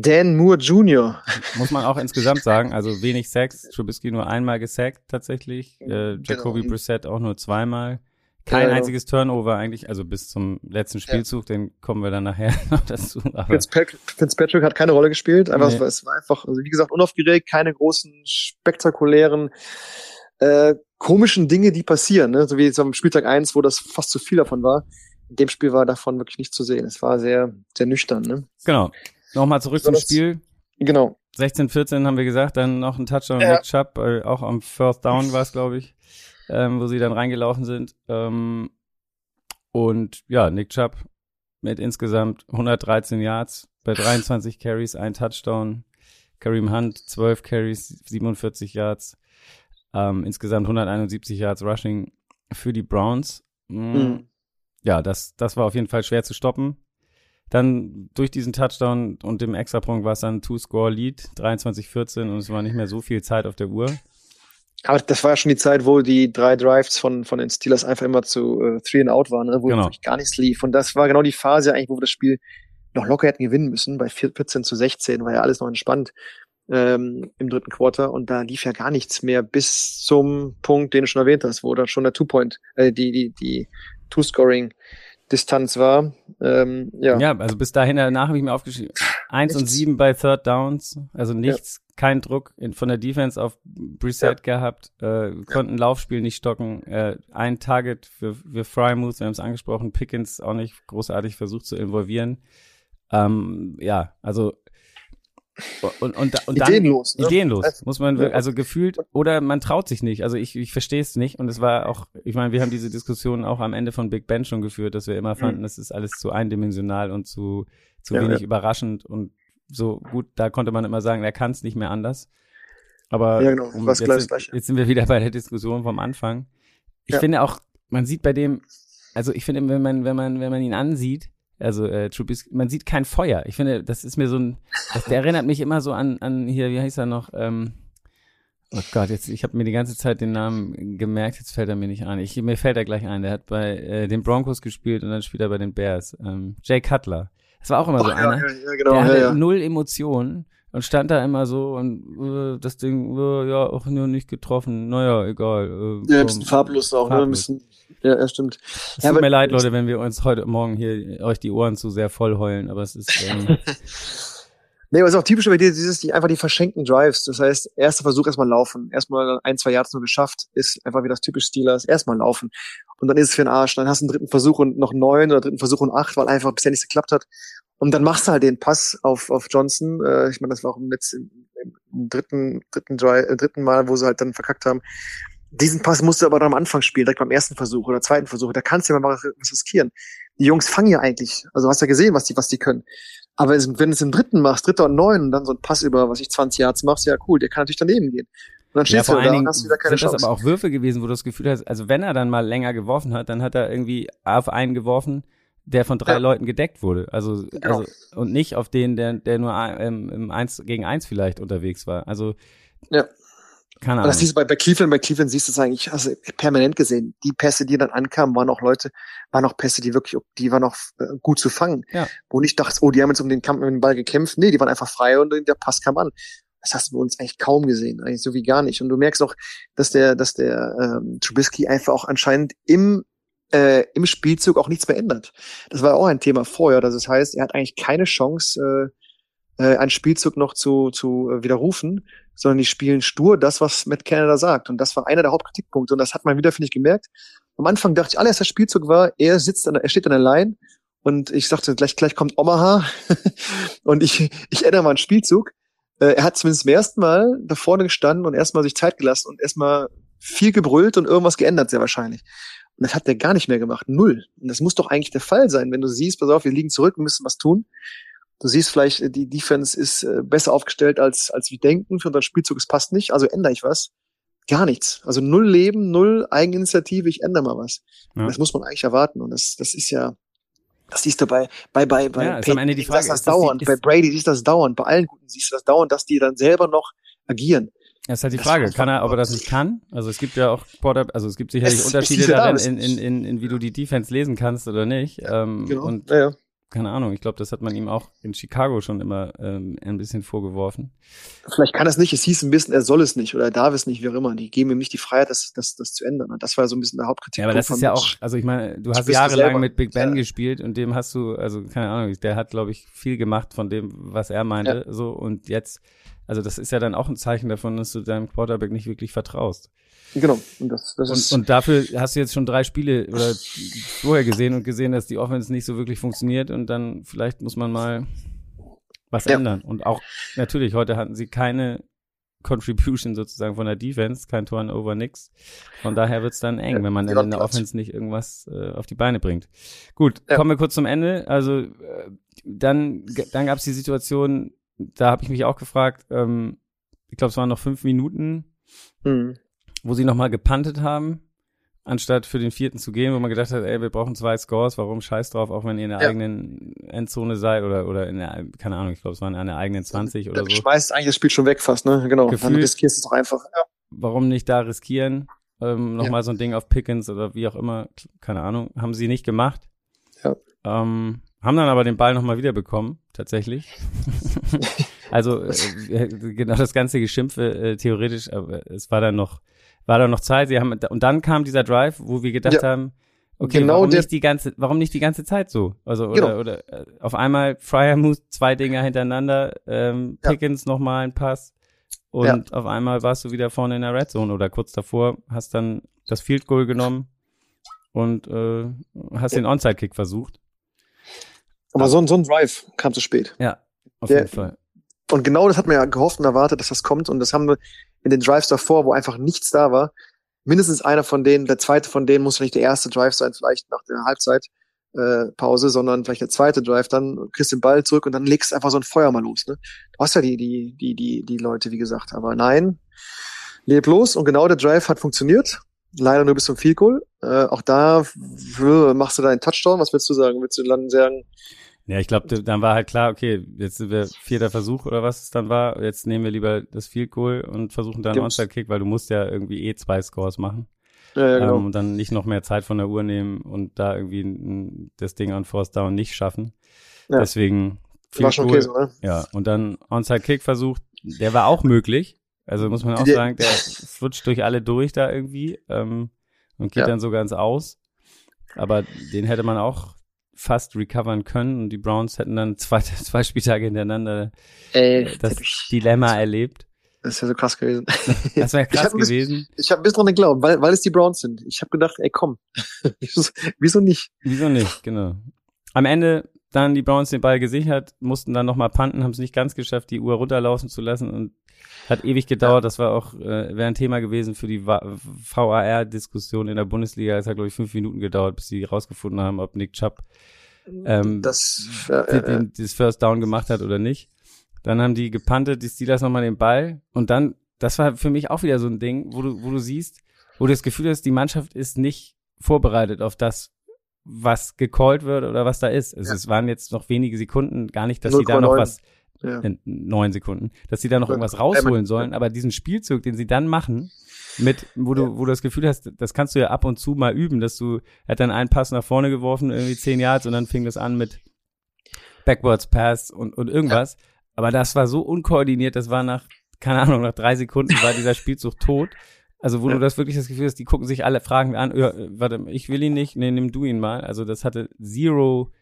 Dan Moore Jr. Muss man auch insgesamt sagen, also wenig Sex, Trubisky nur einmal gesackt tatsächlich, äh, Jacoby Genau. Brissett auch nur zweimal. Kein Ja, ja. einziges Turnover eigentlich, also bis zum letzten Spielzug, den kommen wir dann nachher noch dazu. Fitzpatrick, Fitzpatrick hat keine Rolle gespielt. Einfach, Nee. es war- einfach, also wie gesagt, unaufgeregt, keine großen, spektakulären, äh, komischen Dinge, die passieren. Ne? So wie jetzt am Spieltag eins, wo das fast zu viel davon war. In dem Spiel war davon wirklich nicht zu sehen. Es war sehr, sehr nüchtern. Ne? genau. Nochmal zurück zum Spiel. Genau. 16, 14 haben wir gesagt, dann noch ein Touchdown Ja. Nick Chubb, äh, auch am First Down war es, glaube ich, ähm, wo sie dann reingelaufen sind. Ähm, und ja, Nick Chubb mit insgesamt 113 Yards bei 23 Carries, ein Touchdown. Kareem Hunt 12 Carries, 47 Yards. Ähm, insgesamt 171 Yards Rushing für die Browns. Mm, Mhm. Ja, das, das war auf jeden Fall schwer zu stoppen. Dann durch diesen Touchdown und dem Extrapunkt war es dann ein Two-Score-Lead, 23-14 und es war nicht mehr so viel Zeit auf der Uhr. Aber das war ja schon die Zeit, wo die drei Drives von, von den Steelers einfach immer zu äh, Three and Out waren, ne? wo Genau. gar nichts lief. Und das war genau die Phase eigentlich, wo wir das Spiel noch locker hätten gewinnen müssen. Bei 14 zu 16 war ja alles noch entspannt ähm, im dritten Quarter. Und da lief ja gar nichts mehr bis zum Punkt, den du schon erwähnt hast, wo dann schon der Two-Point, äh, die, die, die Two-Scoring-Distanz war. Ähm, ja. Ja, also bis dahin, danach habe ich mir aufgeschrieben, eins und sieben bei Third Downs, also nichts, kein Druck in, von der Defense auf Brissett gehabt, äh, konnten Laufspiel nicht stocken, äh, ein Target für, für Frymouth, wir haben es angesprochen, Pickens auch nicht großartig versucht zu involvieren. Ähm, ja, also und, und, und dann Ideenlos. Ne? ideenlos, muss man, also gefühlt, oder man traut sich nicht. Also ich, ich verstehe es nicht. Und es war auch, ich meine, wir haben diese Diskussion auch am Ende von Big Ben schon geführt, dass wir immer fanden, das ist alles zu eindimensional und zu, zu Mhm. Ja, wenig ja. überraschend. Und so gut, da konnte man immer sagen, er kann es nicht mehr anders. Aber Ja, genau, um, was jetzt, Gleiche. jetzt sind wir wieder bei der Diskussion vom Anfang. Ich finde auch, man sieht bei dem, also ich finde, wenn man, wenn man, wenn man ihn ansieht, also äh, Trubisky, man sieht kein Feuer. Ich finde, das ist mir so ein, das, der erinnert mich immer so an, an hier, wie heißt er noch? Ähm, oh Gott, jetzt, ich habe mir die ganze Zeit den Namen gemerkt, jetzt fällt er mir nicht ein. Ich, mir fällt er gleich ein. Der hat bei äh, den Broncos gespielt und dann spielt er bei den Bears. Ähm, Jay Cutler. Das war auch immer so Ach, ja, einer. ja, ja, genau. der hatte null Emotionen und stand da immer so und äh, das Ding, äh, ja, auch nur nicht getroffen. Naja, egal. Äh, Ja, ein bisschen farblos auch, ne? Ein Farblos. bisschen, ja, ja, stimmt. Es Ja, tut mir leid, Leute, wenn wir uns heute Morgen hier euch die Ohren zu sehr voll heulen, aber es ist, ähm, Nee, aber es ist auch typisch bei dir, dieses, die einfach die verschenkten Drives. Das heißt, erster Versuch erstmal laufen. Erstmal ein, zwei Yards nur geschafft, ist einfach wie das typisch Steelers. Erstmal laufen. Und dann ist es für den Arsch. Dann hast du einen dritten Versuch und noch neun oder dritten Versuch und acht, weil einfach bisher nichts geklappt hat. Und dann machst du halt den Pass auf, auf Johnson. Äh, ich meine, das war auch im letzten, im dritten, dritten, Drive, äh, dritten Mal, wo sie halt dann verkackt haben. Diesen Pass musst du aber dann am Anfang spielen, direkt beim ersten Versuch oder zweiten Versuch. Da kannst du ja mal was riskieren. Die Jungs fangen ja eigentlich. Also hast ja gesehen, was die, was die können. Aber wenn du es im dritten machst, dritter und neun, und dann so ein Pass über, was ich 20 Yards machst, ja cool, der kann natürlich daneben gehen. Und dann stehst ja, du da und hast wieder keine sind Chance. das aber auch Würfe gewesen, wo du das Gefühl hast, also wenn er dann mal länger geworfen hat, dann hat er irgendwie auf einen geworfen, der von drei Ja. Leuten gedeckt wurde. Also, Genau. also und nicht auf den, der, der nur ähm, im Eins gegen Eins vielleicht unterwegs war. Also Ja. Keine Und das Ahnung. siehst du bei, bei Cleveland, bei Cleveland siehst du es eigentlich, also permanent gesehen. Die Pässe, die dann ankamen, waren auch Leute, waren auch Pässe, die wirklich, die waren auch äh, gut zu fangen. Ja. Wo nicht dachtest, oh, die haben jetzt um den Kampf um den Ball gekämpft. Nee, die waren einfach frei und der Pass kam an. Das hast du bei uns eigentlich kaum gesehen, eigentlich so wie gar nicht. Und du merkst auch, dass der, dass der ähm, Trubisky einfach auch anscheinend im äh, im Spielzug auch nichts mehr ändert. Das war auch ein Thema vorher. Das heißt, er hat eigentlich keine Chance, äh, äh, einen Spielzug noch zu, zu äh, widerrufen, sondern die spielen stur das, was Matt Canada sagt. Und das war einer der Hauptkritikpunkte. Und das hat man wieder, finde ich, gemerkt. Am Anfang dachte ich, allererster Spielzug war, er sitzt an er steht an der Line und ich sagte, gleich, gleich kommt Omaha und ich, ich ändere mal einen Spielzug. Äh, er hat zumindest zum ersten Mal da vorne gestanden und erstmal sich Zeit gelassen und erstmal viel gebrüllt und irgendwas geändert, sehr wahrscheinlich. Und das hat der gar nicht mehr gemacht. Null. Und das muss doch eigentlich der Fall sein, wenn du siehst, pass auf, wir liegen zurück, wir müssen was tun. Du siehst vielleicht, äh, die Defense ist äh, besser aufgestellt, als, als wir denken. Für unseren Spielzug, es passt nicht. Also ändere ich was. Gar nichts. Also null Leben, null Eigeninitiative, ich ändere mal was. Ja. Das muss man eigentlich erwarten. Und das, das ist ja, das siehst du bei, bei, bei, bei Ja, ist am Ende die Peyton, siehst Frage, du das ist das die- dauernd. ist- bei Brady siehst du das dauernd. Bei allen Guten siehst du das dauernd, dass die dann selber noch agieren. Das ist halt die Das Frage, kann er, ob er das nicht kann? Also es gibt ja auch Quarter, also es gibt sicherlich Es- Unterschiede darin, in, in, in, in wie du die Defense lesen kannst oder nicht. Ähm, Und Genau. ja, ja. Keine Ahnung, ich glaube, das hat man ihm auch in Chicago schon immer ähm, ein bisschen vorgeworfen. Vielleicht kann es nicht. Es hieß ein bisschen, er soll es nicht oder er darf es nicht, wie auch immer. Die geben ihm nicht die Freiheit, das, das, das zu ändern. Und das war so ein bisschen der Hauptkritik. Ja, aber das ist ja auch, also ich meine, du hast jahrelang mit Big Ben Ja. gespielt und dem hast du, also keine Ahnung, der hat, glaube ich, viel gemacht von dem, was er meinte, so und jetzt, also das ist ja dann auch ein Zeichen davon, dass du deinem Quarterback nicht wirklich vertraust. Genau. Und das, das Und, ist, und dafür hast du jetzt schon drei Spiele oder vorher gesehen und gesehen, dass die Offense nicht so wirklich funktioniert und dann vielleicht muss man mal was Ja. ändern. Und auch natürlich, heute hatten sie keine Contribution sozusagen von der Defense, kein Turnover, nix. Von daher wird's dann eng, Ja, wenn man in der. Offense nicht irgendwas äh, auf die Beine bringt. Gut, Ja. kommen wir kurz zum Ende. Also äh, dann, dann gab's die Situation, da habe ich mich auch gefragt, ähm, ich glaube, es waren noch fünf Minuten, hm. Wo sie nochmal gepantet haben, anstatt für den vierten zu gehen, wo man gedacht hat, ey, wir brauchen zwei Scores, warum scheiß drauf, auch wenn ihr in der Ja. eigenen Endzone seid oder, oder in der, keine Ahnung, ich glaube, es waren in der eigenen 20 oder Dann so. schmeißt eigentlich das Spiel schon weg fast, ne? Genau. Dann Gefühlt- riskierst du es doch einfach. Ja. Warum nicht da riskieren? Ähm, Nochmal so ein Ding auf Pickens oder wie auch immer, keine Ahnung, haben sie nicht gemacht. Ja. Ähm, haben dann aber den Ball nochmal wieder bekommen, tatsächlich. also äh, genau das ganze Geschimpfe äh, theoretisch, aber es war dann noch, war dann noch Zeit. Sie haben und dann kam dieser Drive, wo wir gedacht Ja. haben, okay, Genau warum der- nicht die ganze, warum nicht die ganze Zeit so? Also oder Genau. oder äh, auf einmal Fryer muss zwei Dinger hintereinander, ähm, Ja. Pickens nochmal ein Pass und auf einmal warst du wieder vorne in der Red Zone oder kurz davor, hast dann das Field Goal genommen und äh, hast Ja. den Onside Kick versucht. Aber so, ein- so ein Drive kam zu spät. Ja, auf Der- jeden Fall. Und genau das hat man ja gehofft und erwartet, dass das kommt. Und das haben wir in den Drives davor, wo einfach nichts da war. Mindestens einer von denen, der zweite von denen muss nicht der erste Drive sein, vielleicht nach der Halbzeit. Äh, Pause, sondern vielleicht der zweite Drive, dann kriegst du den Ball zurück und dann legst du einfach so ein Feuer mal los. Ne? Du hast ja die, die, die, die, die Leute, wie gesagt, aber nein, leb los und genau der Drive hat funktioniert. Leider nur bis zum Field Goal. Äh, auch da machst du deinen Touchdown. Was willst du sagen? Willst du dann sagen, Ja, ich glaube, dann war halt klar, okay, jetzt sind wir vierter Versuch oder was es dann war. Jetzt nehmen wir lieber das Field Goal und versuchen dann. Onside Kick, weil du musst ja irgendwie eh zwei Scores machen. ja, ja, genau. ähm, und dann nicht noch mehr Zeit von der Uhr nehmen und da irgendwie das Ding an Force Down nicht schaffen. Ja. Deswegen war Field schon Goal, okay so, ne? Ja, und dann Onside Kick versucht, der war auch möglich. Also muss man auch sagen, der flutscht durch alle durch da irgendwie ähm, und geht dann so ganz aus. Aber den hätte man auch fast recovern können und die Browns hätten dann zwei, zwei Spieltage hintereinander Ey, äh, das ich- Dilemma erlebt. Das wäre so krass gewesen. Das wäre Ich krass ein bisschen- gewesen. Ich habe bis dran geglaubt, weil, weil es die Browns sind. Ich habe gedacht, ey komm, wieso, wieso nicht? Wieso nicht, genau. Am Ende dann die Browns den Ball gesichert, mussten dann nochmal panten, haben es nicht ganz geschafft, die Uhr runterlaufen zu lassen und hat ewig gedauert. Das war auch, äh, wäre ein Thema gewesen für die VAR-Diskussion in der Bundesliga. Es hat, glaube ich, fünf Minuten gedauert, bis sie rausgefunden haben, ob Nick Chubb ähm, das, äh, den, den, das First Down gemacht hat oder nicht. Dann haben die gepantet, die Steelers nochmal den Ball und dann, das war für mich auch wieder so ein Ding, wo du, wo du siehst, wo du das Gefühl hast, die Mannschaft ist nicht vorbereitet auf das, was gecallt wird oder was da ist. Also Ja. es waren jetzt noch wenige Sekunden, gar nicht, dass sie da noch 0,9. was, ja. äh, neun Sekunden, dass sie da noch Ja, irgendwas rausholen sollen, aber diesen Spielzug, den sie dann machen, mit, wo du, wo du das Gefühl hast, das kannst du ja ab und zu mal üben, dass du, er hat dann einen Pass nach vorne geworfen, irgendwie zehn Yards und dann fing das an mit Backwards Pass und, und irgendwas. Aber das war so unkoordiniert, das war nach, keine Ahnung, nach drei Sekunden war dieser Spielzug tot. Also wo Ja. du das wirklich das Gefühl hast, die gucken sich alle Fragen an, ja, warte, ich will ihn nicht, nee, nimm du ihn mal. Also das hatte zero,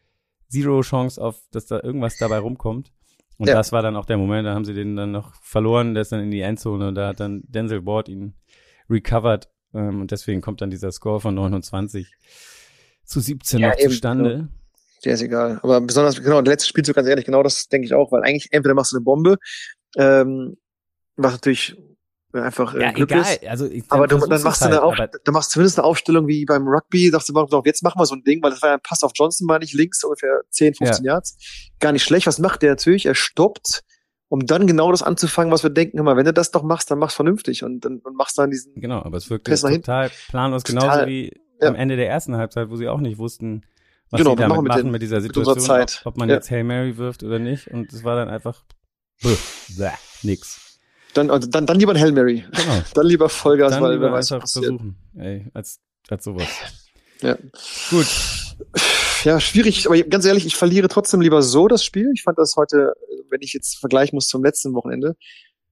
zero Chance auf, dass da irgendwas dabei rumkommt. Und Ja. das war dann auch der Moment, da haben sie den dann noch verloren, der ist dann in die Endzone und da hat dann Denzel Ward ihn recovered. Ähm, und deswegen kommt dann dieser Score von 29 zu 17 Ja, noch eben, zustande. Der ist egal. Aber besonders, genau, der letzte Spielzug, ganz ehrlich, genau das denke ich auch, weil eigentlich entweder machst du eine Bombe, ähm, was natürlich einfach äh, Ja, Glück egal. Also ich, Aber du, dann machst du halt, eine Auf, aber dann machst du zumindest eine Aufstellung wie beim Rugby, sagst du, jetzt machen wir so ein Ding, weil das war ja ein Pass auf Johnson, meine ich, links ungefähr 10, 15 Yards. Gar nicht schlecht. Was macht der natürlich? Er stoppt, um dann genau das anzufangen, was wir denken, immer, wenn du das doch machst, dann mach's vernünftig und dann und machst dann diesen, Genau, aber es hinten. total planlos, Total, genauso wie ja. am Ende der ersten Halbzeit, wo sie auch nicht wussten, was Genau, sie wir damit machen mit machen den- mit dieser mit Situation, Zeit. Ob, ob man Ja. jetzt Hail Mary wirft oder nicht. Und es war dann einfach bäh, bäh, nix. Dann, also dann, dann lieber ein Hail Mary. Genau. Dann lieber Vollgas, dann weil lieber wer weiß, was einfach versuchen, ey, als, als sowas. Ja. Gut. Ja, schwierig, aber ganz ehrlich, ich verliere trotzdem lieber so das Spiel. Ich fand das heute, wenn ich jetzt vergleichen muss zum letzten Wochenende,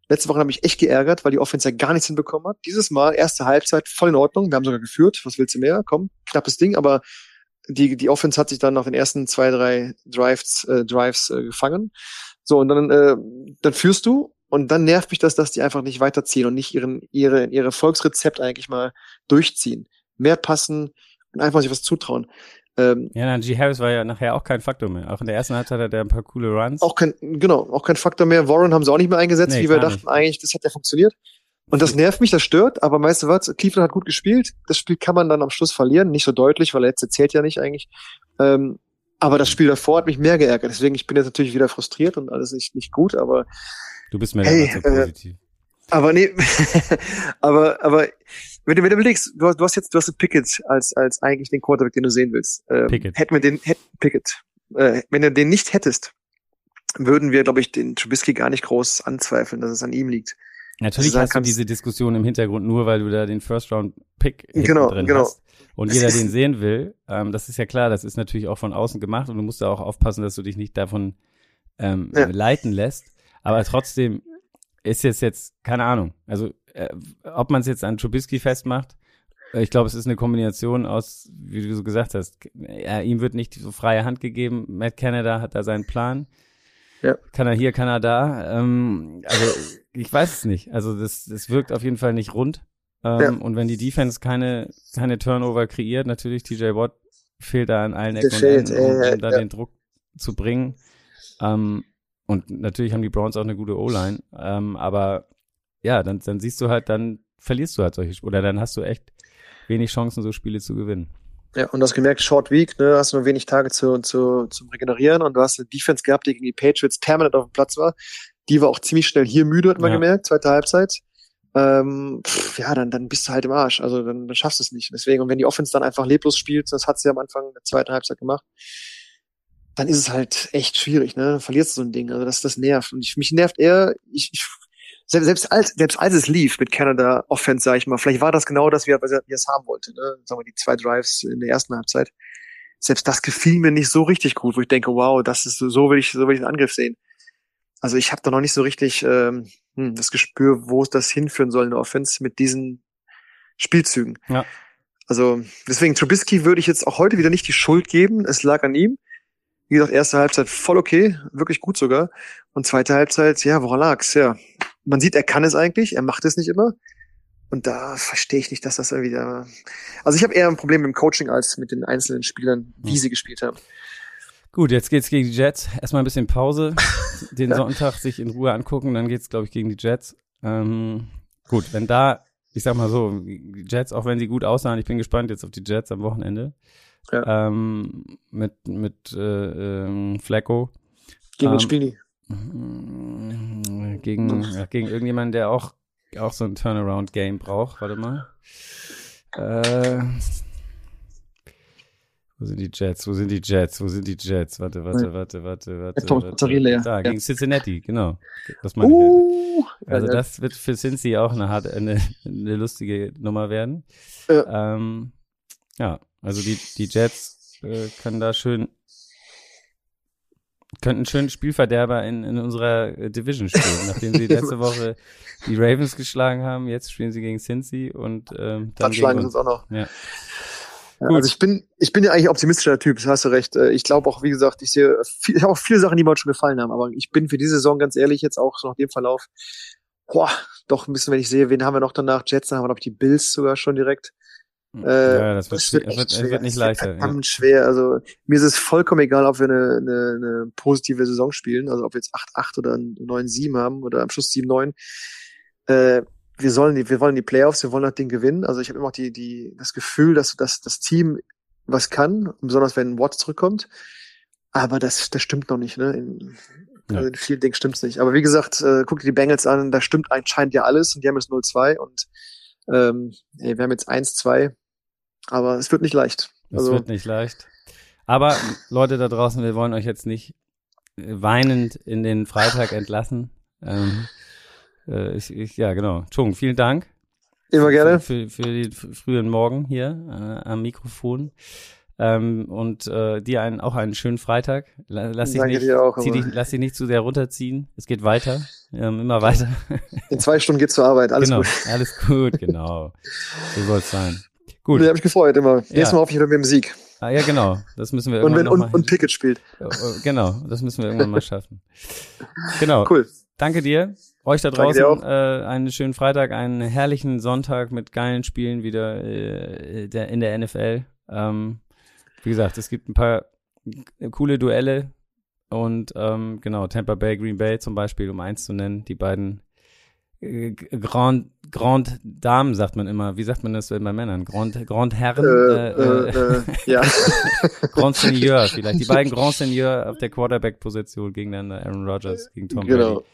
letzte Woche habe ich echt geärgert, weil die Offense ja gar nichts hinbekommen hat. Dieses Mal, erste Halbzeit, voll in Ordnung. Wir haben sogar geführt. Was willst du mehr? Komm, knappes Ding, aber die, die Offense hat sich dann nach den ersten zwei, drei Drives, äh, Drives äh, gefangen. So, und dann, äh, dann führst du und dann nervt mich das, dass die einfach nicht weiterziehen und nicht ihren, ihre, ihre Volksrezept eigentlich mal durchziehen. Mehr passen und einfach sich was zutrauen. Ähm, Ja, dann G. Harris war ja nachher auch kein Faktor mehr. Auch in der ersten Halbzeit hat er ein paar coole Runs. auch kein, genau, auch kein Faktor mehr. Warren haben sie auch nicht mehr eingesetzt, Nee, wie wir dachten nicht. eigentlich, das hat ja funktioniert. Und das nervt mich, das stört, aber weißt du was, Cleveland hat gut gespielt. Das Spiel kann man dann am Schluss verlieren, nicht so deutlich, weil letzte zählt ja nicht eigentlich. Ähm, aber das Spiel davor hat mich mehr geärgert. Deswegen, ich bin jetzt natürlich wieder frustriert und alles nicht, nicht gut, aber, du bist mir Hey, so äh, positiv. aber nee, aber, aber, wenn du, wenn du überlegst, du hast, du hast jetzt, du hast einen Pickett als, als eigentlich den Quarterback, den du sehen willst. Ähm, Pickett. Hätten wir den, hätten, Pickett. Äh, wenn du den nicht hättest, würden wir, glaube ich, den Trubisky gar nicht groß anzweifeln, dass es an ihm liegt. Natürlich sagen hast du diese Diskussion im Hintergrund nur, weil du da den First-Round-Pick hinten Genau, drin genau. hast und jeder den sehen will. Ähm, das ist ja klar, das ist natürlich auch von außen gemacht und du musst da auch aufpassen, dass du dich nicht davon ähm, Ja. leiten lässt. Aber trotzdem ist jetzt jetzt, keine Ahnung, also äh, ob man es jetzt an Trubisky festmacht, äh, ich glaube, es ist eine Kombination aus, wie du so gesagt hast, ja, ihm wird nicht so freie Hand gegeben. Matt Canada hat da seinen Plan. Ja. Kann er hier, kann er da. Ähm, also ich weiß es nicht. Also das, das wirkt auf jeden Fall nicht rund. Ähm, Ja. Und wenn die Defense keine, keine Turnover kreiert, natürlich TJ Watt fehlt da an allen Ecken und Enden, um, äh, um da ja. den Druck zu bringen. Ähm, und natürlich haben die Browns auch eine gute O-Line. Ähm, aber ja, dann, dann siehst du halt, dann verlierst du halt solche Spiele. Oder dann hast du echt wenig Chancen, so Spiele zu gewinnen. Ja, und du hast gemerkt, Short Week, ne, hast nur wenig Tage zu, zu, zum Regenerieren und du hast eine Defense gehabt, die gegen die Patriots permanent auf dem Platz war. Die war auch ziemlich schnell hier müde, hat man Ja. gemerkt, zweite Halbzeit. Ähm, pff, ja, dann, dann bist du halt im Arsch. Also dann, dann schaffst du es nicht. Deswegen, und wenn die Offense dann einfach leblos spielt, das hat sie am Anfang der zweiten Halbzeit gemacht, dann ist es halt echt schwierig, ne? Dann verlierst du so ein Ding. Also das, das nervt. Und ich, mich nervt eher, ich, ich selbst, selbst als, selbst als es lief mit Canada Offense, sag ich mal, vielleicht war das genau das, wie er, wie er es haben wollte, ne? Sagen wir die zwei Drives in der ersten Halbzeit. Selbst das gefiel mir nicht so richtig gut, wo ich denke, wow, das ist so, so will ich, so will ich den Angriff sehen. Also ich habe da noch nicht so richtig ähm, hm, das Gespür, wo es das hinführen soll in der Offense mit diesen Spielzügen. Ja. Also deswegen Trubisky würde ich jetzt auch heute wieder nicht die Schuld geben. Es lag an ihm. Wie gesagt, erste Halbzeit voll okay, wirklich gut sogar. Und zweite Halbzeit, ja, woran lag's? Ja, man sieht, er kann es eigentlich, er macht es nicht immer. Und da verstehe ich nicht, dass das irgendwie da. Also ich habe eher ein Problem mit dem Coaching als mit den einzelnen Spielern, wie hm. sie gespielt haben. Gut, jetzt geht's gegen die Jets. Erstmal ein bisschen Pause, den ja. Sonntag sich in Ruhe angucken, dann geht's, glaube ich, gegen die Jets. Ähm, gut, wenn da, ich sag mal so, die Jets, auch wenn sie gut aussahen, ich bin gespannt jetzt auf die Jets am Wochenende. Ja. Ähm, mit mit äh, ähm, Flacco. Gegen ähm, Spieli. Gegen, ja, gegen irgendjemanden, der auch, auch so ein Turnaround-Game braucht. Warte mal. Äh, wo sind die Jets? Wo sind die Jets? Wo sind die Jets? Warte, warte, warte, warte, warte. warte. Leer. Da, gegen Cincinnati, genau. Das meine uh, ich halt. Also das wird für Cincy auch eine harte, eine, eine lustige Nummer werden. Ja, ähm, ja also die, die Jets äh, können da schön könnten schön Spielverderber in, in unserer äh, Division spielen, nachdem sie letzte Woche die Ravens geschlagen haben. Jetzt spielen sie gegen Cincy und ähm, dann, dann schlagen sie uns auch noch. Ja. Ja, also ich bin, ich bin ja eigentlich optimistischer Typ, das hast du recht. Äh, ich glaube auch, wie gesagt, ich sehe, viel, ich habe auch viele Sachen, die mir schon gefallen haben, aber ich bin für diese Saison ganz ehrlich jetzt auch so nach dem Verlauf, boah, doch ein bisschen, wenn ich sehe, wen haben wir noch danach? Jets, dann haben wir noch die Bills sogar schon direkt. Äh, ja, das wird, das wird, wird, schwer. wird nicht leichter. Das wird ja. schwer. Also mir ist es vollkommen egal, ob wir eine, eine, eine positive Saison spielen, also ob wir jetzt 8-8 oder 9-7 haben oder am Schluss 7-9. Äh, wir sollen die, wir wollen die Playoffs, wir wollen das Ding gewinnen. Also ich habe immer auch die, die, das Gefühl, dass, dass das Team was kann, besonders wenn Watt zurückkommt. Aber das, das stimmt noch nicht, ne? In, ja. also in vielen Dingen stimmt's nicht. Aber wie gesagt, äh, guck dir die Bengals an, da stimmt anscheinend ja alles und die haben jetzt 0-2 und ähm, ey, wir haben jetzt 1-2, aber es wird nicht leicht. Es also, wird nicht leicht. Aber Leute da draußen, wir wollen euch jetzt nicht weinend in den Freitag entlassen. Ähm, äh, ich, ich, ja, genau. Chung, vielen Dank. Immer gerne. Für, für, für den frühen Morgen hier äh, am Mikrofon. Ähm, und äh, dir einen, auch einen schönen Freitag. Lass dich, nicht, auch, dich, lass dich nicht zu sehr runterziehen. Es geht weiter. Ähm, immer weiter. In zwei Stunden geht's zur Arbeit. Alles genau, gut. Alles gut, genau. So soll's sein. Gut. Nee, hab mich gefreut immer. Ja. Nächstes Mal hoffe ich mit dem Sieg. Ah, ja, genau. Das müssen wir irgendwann und wenn, noch und, mal und Pickett spielt. Oh, genau, das müssen wir irgendwann mal schaffen. Genau. Cool. Danke dir. Euch da draußen äh, einen schönen Freitag, einen herrlichen Sonntag mit geilen Spielen wieder äh, der, in der NFL. Ähm, wie gesagt, es gibt ein paar coole Duelle und ähm, genau, Tampa Bay, Green Bay zum Beispiel, um eins zu nennen, die beiden äh, Grand, Grand Damen sagt man immer. Wie sagt man das bei Männern? Grand, Grand Herren? Äh, äh, äh, äh ja. Grand Senior vielleicht. Die beiden Grand Senior auf der Quarterback-Position gegeneinander. Aaron Rodgers gegen Tom genau. Brady.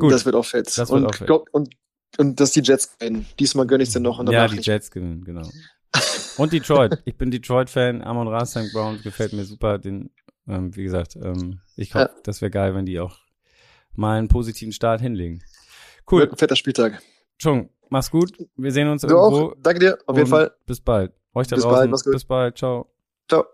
Gut. Das wird auch fett. Das und, auch fett. und, und dass die Jets gewinnen. Diesmal gönne ich es dir noch. ja, die Jets gewinnen, genau. und Detroit. Ich bin Detroit-Fan. Amon Ra St. Brown gefällt mir super. Den, ähm, wie gesagt, ähm, ich hoffe, ja. das wäre geil, wenn die auch mal einen positiven Start hinlegen. Cool. Wird ein fetter Spieltag. Chung, mach's gut. Wir sehen uns du irgendwo. Auch. Danke dir. Auf jeden Fall. Bis bald. Euch da bis draußen. Bald, bis bald. Ciao. Ciao.